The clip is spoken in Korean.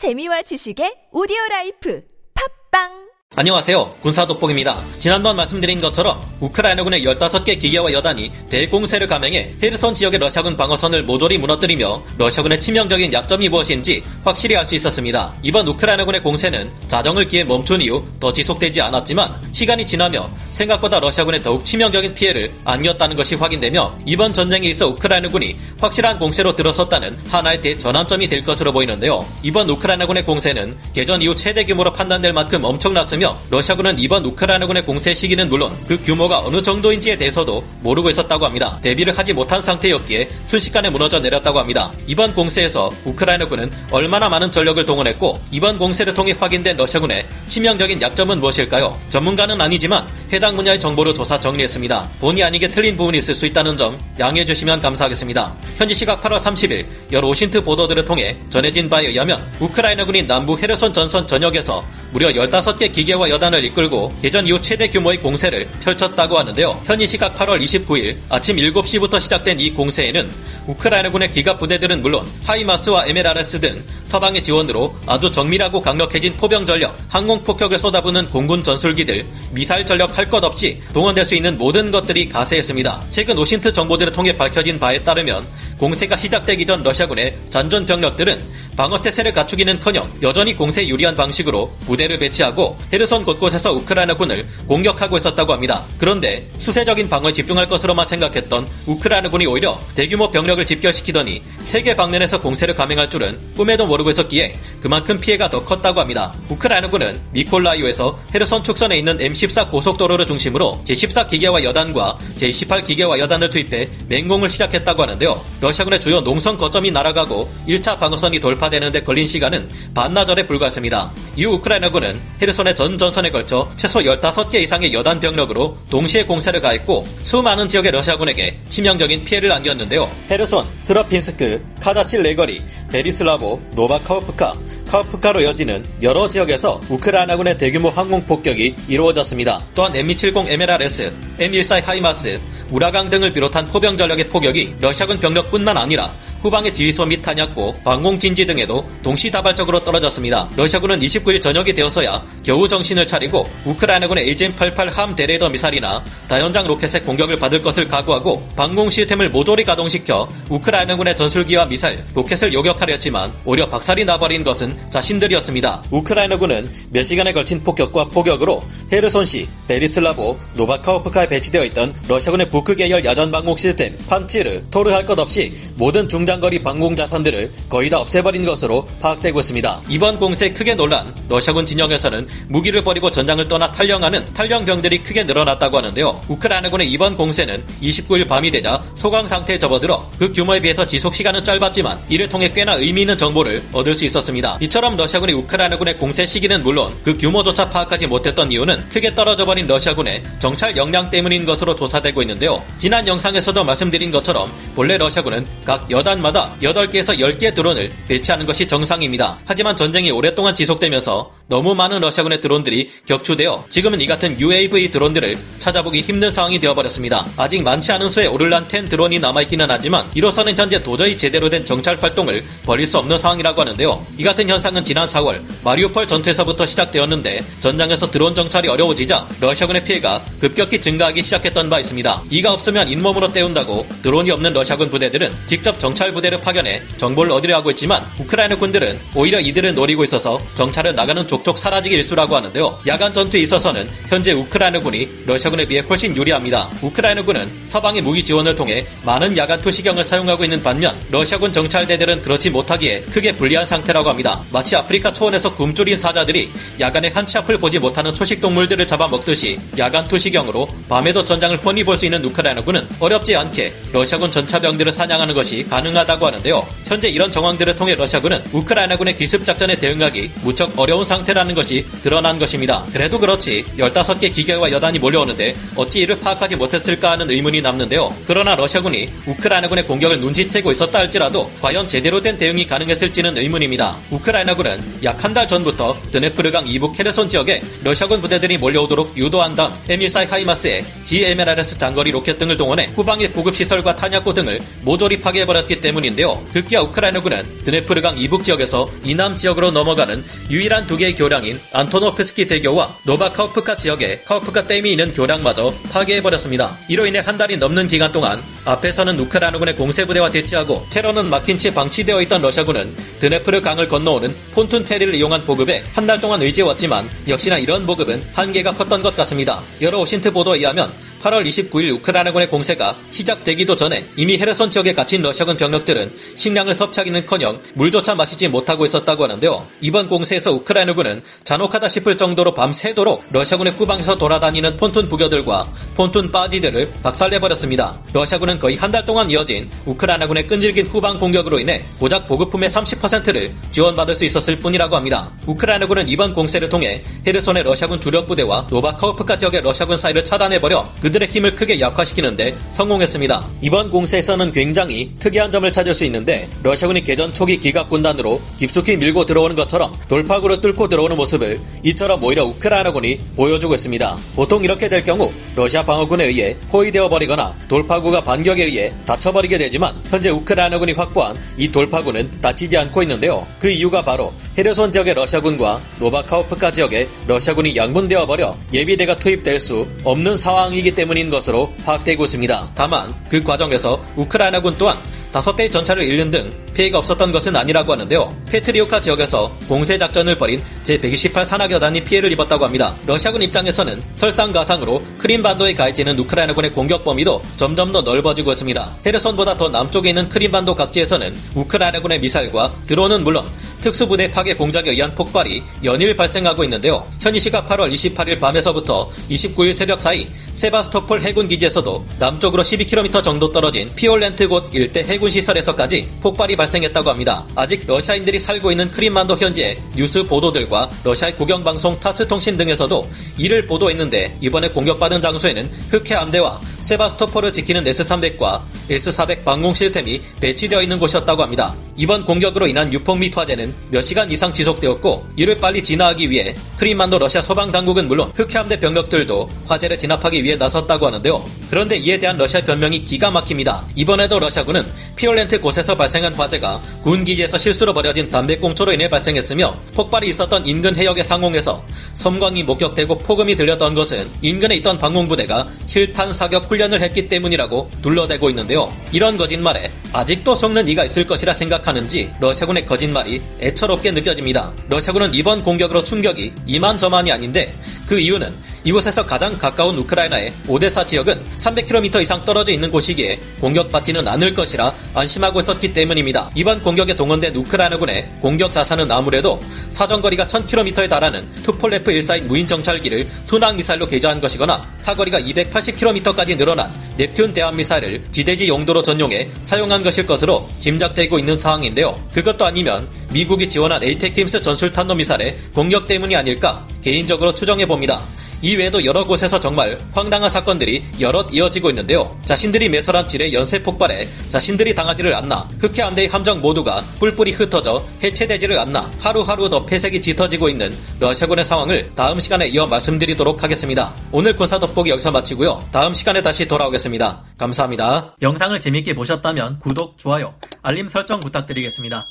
재미와 지식의 오디오 라이프. 팟빵 안녕하세요. 군사독복입니다. 지난번 말씀드린 것처럼 우크라이나군의 15개 기계화 여단이 대공세를 감행해 헤르손 지역의 러시아군 방어선을 모조리 무너뜨리며 러시아군의 치명적인 약점이 무엇인지 확실히 알 수 있었습니다. 이번 우크라이나군의 공세는 자정을 기해 멈춘 이후 더 지속되지 않았지만 시간이 지나며 생각보다 러시아군에 더욱 치명적인 피해를 안겼다는 것이 확인되며 이번 전쟁에 있어 우크라이나군이 확실한 공세로 들어섰다는 하나의 대전환점이 될 것으로 보이는데요. 이번 우크라이나군의 공세는 개전 이후 최대 규모로 판단될 만큼 엄청났습니 다. 하며 러시아군은 이번 우크라이나군의 공세 시기는 물론 그 규모가 어느 정도인지에 대해서도 모르고 있었다고 합니다. 대비를 하지 못한 상태였기에 순식간에 무너져 내렸다고 합니다. 이번 공세에서 우크라이나군은 얼마나 많은 전력을 동원했고 이번 공세를 통해 확인된 러시아군의 치명적인 약점은 무엇일까요? 전문가는 아니지만 해당 분야의 정보를 조사 정리했습니다. 본의 아니게 틀린 부분이 있을 수 있다는 점 양해해 주시면 감사하겠습니다. 현지 시각 8월 30일 여러 오신트 보도들을 통해 전해진 바에 의하면 우크라이나군이 남부 헤르손 전선 전역에서 무려 15개 기계와 여단을 이끌고 개전 이후 최대 규모의 공세를 펼쳤다고 하는데요. 현지 시각 8월 29일 아침 7시부터 시작된 이 공세에는 우크라이나군의 기갑 부대들은 물론 하이마스와 MLRS 등 서방의 지원으로 아주 정밀하고 강력해진 포병 전력, 항공 폭격을 쏟아부는 공군 전술기들, 미사일 전력 할 것 없이 동원될 수 있는 모든 것들이 가세했습니다. 최근 OSINT 정보들을 통해 밝혀진 바에 따르면 공세가 시작되기 전 러시아군의 잔존 병력들은 방어 태세를 갖추기는커녕 여전히 공세 유리한 방식으로 부대를 배치하고 헤르손 곳곳에서 우크라이나군을 공격하고 있었다고 합니다. 그런데 수세적인 방어에 집중할 것으로만 생각했던 우크라이나군이 오히려 대규모 병력을 집결시키더니 세 개 방면에서 공세를 감행할 줄은 꿈에도 모르 고 있었기에 그만큼 피해가 더 컸다고 합니다. 우크라이나군은 미콜라이우에서 헤르손 축선에 있는 M14 고속도로를 중심으로 제14 기계화 여단과 제18 기계화 여단을 투입해 맹공을 시작했다고 하는데요. 러시아군의 주요 농성 거점이 날아가고 1차 방어선이 돌파되는데 걸린 시간은 반나절에 불과했습니다. 이후 우크라이나군은 헤르손의 전 전선에 걸쳐 최소 15개 이상의 여단 병력으로 동시에 공세를 가했고 수많은 지역의 러시아군에게 치명적인 피해를 안겼는데요. 헤르손, 스러핀스크, 카자칠 레거리, 베리슬라보, 노바카호우카, 카호우카로 이어지는 여러 지역에서 우크라이나군의 대규모 항공 폭격이 이루어졌습니다. 또한 M270 MLRS, M14 하이마스, 우라강 등을 비롯한 포병 전력의 폭격이 러시아군 병력뿐만 아니라 후방의 지휘소 및 탄약고, 방공진지 등에도 동시다발적으로 떨어졌습니다. 러시아군은 29일 저녁이 되어서야 겨우 정신을 차리고 우크라이나군의 AGM-88 HARM 대레이더 미사일이나 다연장 로켓의 공격을 받을 것을 각오하고 방공 시스템을 모조리 가동시켜 우크라이나군의 전술기와 미사일, 로켓을 요격하려 했지만 오히려 박살이 나버린 것은 자신들이었습니다. 우크라이나군은 몇 시간에 걸친 폭격과 포격으로 헤르손시, 베리슬라보, 노바카오프카에 배치되어 있던 러시아군의 부크 계열 야전 방공 시스템, 판치르, 토르 할 것 없이 모든 중 중장거리 방공 자산들을 거의 다 없애버린 것으로 파악되고 있습니다. 이번 공세 크게 놀란 러시아군 진영에서는 무기를 버리고 전장을 떠나 탈영하는 탈영병들이 크게 늘어났다고 하는데요. 우크라이나군의 이번 공세는 29일 밤이 되자 소강 상태에 접어들어 그 규모에 비해서 지속 시간은 짧았지만 이를 통해 꽤나 의미 있는 정보를 얻을 수 있었습니다. 이처럼 러시아군이 우크라이나군의 공세 시기는 물론 그 규모조차 파악하지 못했던 이유는 크게 떨어져 버린 러시아군의 정찰 역량 때문인 것으로 조사되고 있는데요. 지난 영상에서도 말씀드린 것처럼 본래 러시아군은 각 여단 시간마다 8개에서 10개 드론을 배치하는 것이 정상입니다. 하지만 전쟁이 오랫동안 지속되면서 너무 많은 러시아군의 드론들이 격추되어 지금은 이 같은 UAV 드론들을 찾아보기 힘든 상황이 되어버렸습니다. 아직 많지 않은 수의 오를란 10 드론이 남아있기는 하지만 이로서는 현재 도저히 제대로 된 정찰 활동을 벌일 수 없는 상황이라고 하는데요. 이 같은 현상은 지난 4월 마리우폴 전투에서부터 시작되었는데 전장에서 드론 정찰이 어려워지자 러시아군의 피해가 급격히 증가하기 시작했던 바 있습니다. 이가 없으면 잇몸으로 때운다고 드론이 없는 러시아군 부대들은 직접 정찰 부대를 파견해 정보를 얻으려 하고 있지만 우크라이나 군들은 오히려 이들을 노리고 있어서 정찰을 나가는 쪽 족족 사라지기 일수라고 하는데요. 야간 전투에 있어서는 현재 우크라이나군이 러시아군에 비해 훨씬 유리합니다. 우크라이나군은 서방의 무기 지원을 통해 많은 야간 투시경을 사용하고 있는 반면 러시아군 정찰대들은 그렇지 못하기에 크게 불리한 상태라고 합니다. 마치 아프리카 초원에서 굶주린 사자들이 야간에 한치 앞을 보지 못하는 초식 동물들을 잡아먹듯이 야간 투시경으로 밤에도 전장을 훤히 볼 수 있는 우크라이나군은 어렵지 않게 러시아군 전차병들을 사냥하는 것이 가능하다고 하는데요. 현재 이런 정황들을 통해 러시아군은 우크라이나군의 기습 작전에 대응하기 무척 어려운 상태 상태라는 것이 드러난 것입니다. 그래도 그렇지 15개 기계와 여단이 몰려오는데 어찌 이를 파악하지 못했을까 하는 의문이 남는데요. 그러나 러시아군이 우크라이나군의 공격을 눈치채고 있었다 할지라도 과연 제대로 된 대응이 가능했을지는 의문입니다. 우크라이나군은 약 한 달 전부터 드네프르강 이북 케르손 지역에 러시아군 부대들이 몰려오도록 유도한 다음 M142 HIMARS의 GMLRS 장거리 로켓 등을 동원해 후방의 보급시설과 탄약고 등을 모조리 파괴해버렸기 때문인데요. 급기야 우크라이나군은 드네프르강 이북 지역에서 이남 지역으로 넘어가는 유일한 두 개의 교량인 안토노프스키 대교와 노바카우프카 지역에 카우프카 댐이 있는 교량마저 파괴해버렸습니다. 이로 인해 한 달이 넘는 기간 동안 앞에서는 우크라이나군의 공세부대와 대치하고 테러는 막힌 채 방치되어 있던 러시아군은 드네프르 강을 건너오는 pontoon 페리를 이용한 보급에 한 달 동안 의지해왔지만 역시나 이런 보급은 한계가 컸던 것 같습니다. 여러 OSINT 보도에 의하면 8월 29일 우크라이나군의 공세가 시작되기도 전에 이미 헤르손 지역에 갇힌 러시아군 병력들은 식량을 섭취하기는커녕 물조차 마시지 못하고 있었다고 하는데요. 이번 공세에서 우크라이나군은 잔혹하다 싶을 정도로 밤새도록 러시아군의 후방에서 돌아다니는 pontoon 부교들과 pontoon 바지들을 박살내버렸습니다. 러시아군은 거의 한 달 동안 이어진 우크라이나군의 끈질긴 후방 공격으로 인해 고작 보급품의 30%를 지원받을 수 있었을 뿐이라고 합니다. 우크라이나군은 이번 공세를 통해 헤르손의 러시아군 주력 부대와 노바카우프카 지역의 러시아군 사이를 차단해버려 그 들의 힘을 크게 약화시키는데 성공했습니다. 이번 공세에서는 굉장히 특이한 점을 찾을 수 있는데 러시아군이 개전 초기 기갑군단으로 깊숙이 밀고 들어오는 것처럼 돌파구를 뚫고 들어오는 모습을 이처럼 오히려 우크라이나군이 보여주고 있습니다. 보통 이렇게 될 경우 러시아 방어군에 의해 포위되어 버리거나 돌파구가 반격에 의해 닫혀버리게 되지만 현재 우크라이나군이 확보한 이 돌파구는 닫히지 않고 있는데요. 그 이유가 바로 헤르손 지역의 러시아군과 노바카우프카 지역의 러시아군이 양분되어 버려 예비대가 투입될 수 없는 상황이기 때문인 것으로 파악되고 있습니다. 다만 그 과정에서 우크라이나군 또한 다섯 대의 전차를 잃는 등 피해가 없었던 것은 아니라고 하는데요. 페트리오카 지역에서 공세 작전을 벌인 제128 산악여단이 피해를 입었다고 합니다. 러시아군 입장에서는 설상가상으로 크림반도에 가해지는 우크라이나군의 공격 범위도 점점 더 넓어지고 있습니다. 헤르손보다 더 남쪽에 있는 크림반도 각지에서는 우크라이나군의 미사일과 드론은 물론 특수부대 파괴 공작에 의한 폭발이 연일 발생하고 있는데요. 현지 시각 8월 28일 밤에서부터 29일 새벽 사이 세바스토폴 해군 기지에서도 남쪽으로 12km 정도 떨어진 피올렌트 곶 일대 해군 시설에서까지 폭발이 발생했다고 합니다. 아직 러시아인들이 살고 있는 크림반도 현지의 뉴스 보도들과 러시아의 국영방송 타스 통신 등에서도 이를 보도했는데 이번에 공격받은 장소에는 흑해 함대와 세바스토폴을 지키는 S-300과 S-400 방공 시스템이 배치되어 있는 곳이었다고 합니다. 이번 공격으로 인한 유폭 및 화재는 몇 시간 이상 지속되었고 이를 빨리 진화하기 위해 크림반도 러시아 소방 당국은 물론 흑해함대 병력들도 화재를 진압하기 위해 나섰다고 하는데요. 그런데 이에 대한 러시아 변명이 기가 막힙니다. 이번에도 러시아군은 피올렌트 곶에서 발생한 화재가 군 기지에서 실수로 버려진 담배꽁초로 인해 발생했으며 폭발이 있었던 인근 해역의 상공에서 섬광이 목격되고 폭음이 들렸던 것은 인근에 있던 방공부대가 실탄 사격 훈련을 했기 때문이라고 둘러대고 있는데요. 이런 거짓말에 아직도 속는 이가 있을 것이라 생각하는지 러시아군의 거짓말이 애처롭게 느껴집니다. 러시아군은 이번 공격으로 충격이 이만저만이 아닌데 그 이유는 이곳에서 가장 가까운 우크라이나의 오데사 지역은 300km 이상 떨어져 있는 곳이기에 공격받지는 않을 것이라 안심하고 있었기 때문입니다. 이번 공격에 동원된 우크라이나군의 공격 자산은 아무래도 사정거리가 1000km에 달하는 투폴레프 141인 무인 정찰기를 순항 미사일로 개조한 것이거나 사거리가 280km까지 늘어난 넵튠 대함 미사일을 지대지 용도로 전용해 사용한 것일 것으로 짐작되고 있는 상황인데요. 그것도 아니면 미국이 지원한 ATACMS 전술 탄도 미사일의 공격 때문이 아닐까 개인적으로 추정해 봅니다. 이외에도 여러 곳에서 정말 황당한 사건들이 여럿 이어지고 있는데요. 자신들이 매설한 질의 연쇄 폭발에 자신들이 당하지를 않나 흑해 함대의 함정 모두가 뿔뿔이 흩어져 해체되지를 않나 하루하루 더 폐색이 짙어지고 있는 러시아군의 상황을 다음 시간에 이어 말씀드리도록 하겠습니다. 오늘 군사 돋보기 여기서 마치고요. 다음 시간에 다시 돌아오겠습니다. 감사합니다. 영상을 재밌게 보셨다면 구독, 좋아요, 알림 설정 부탁드리겠습니다.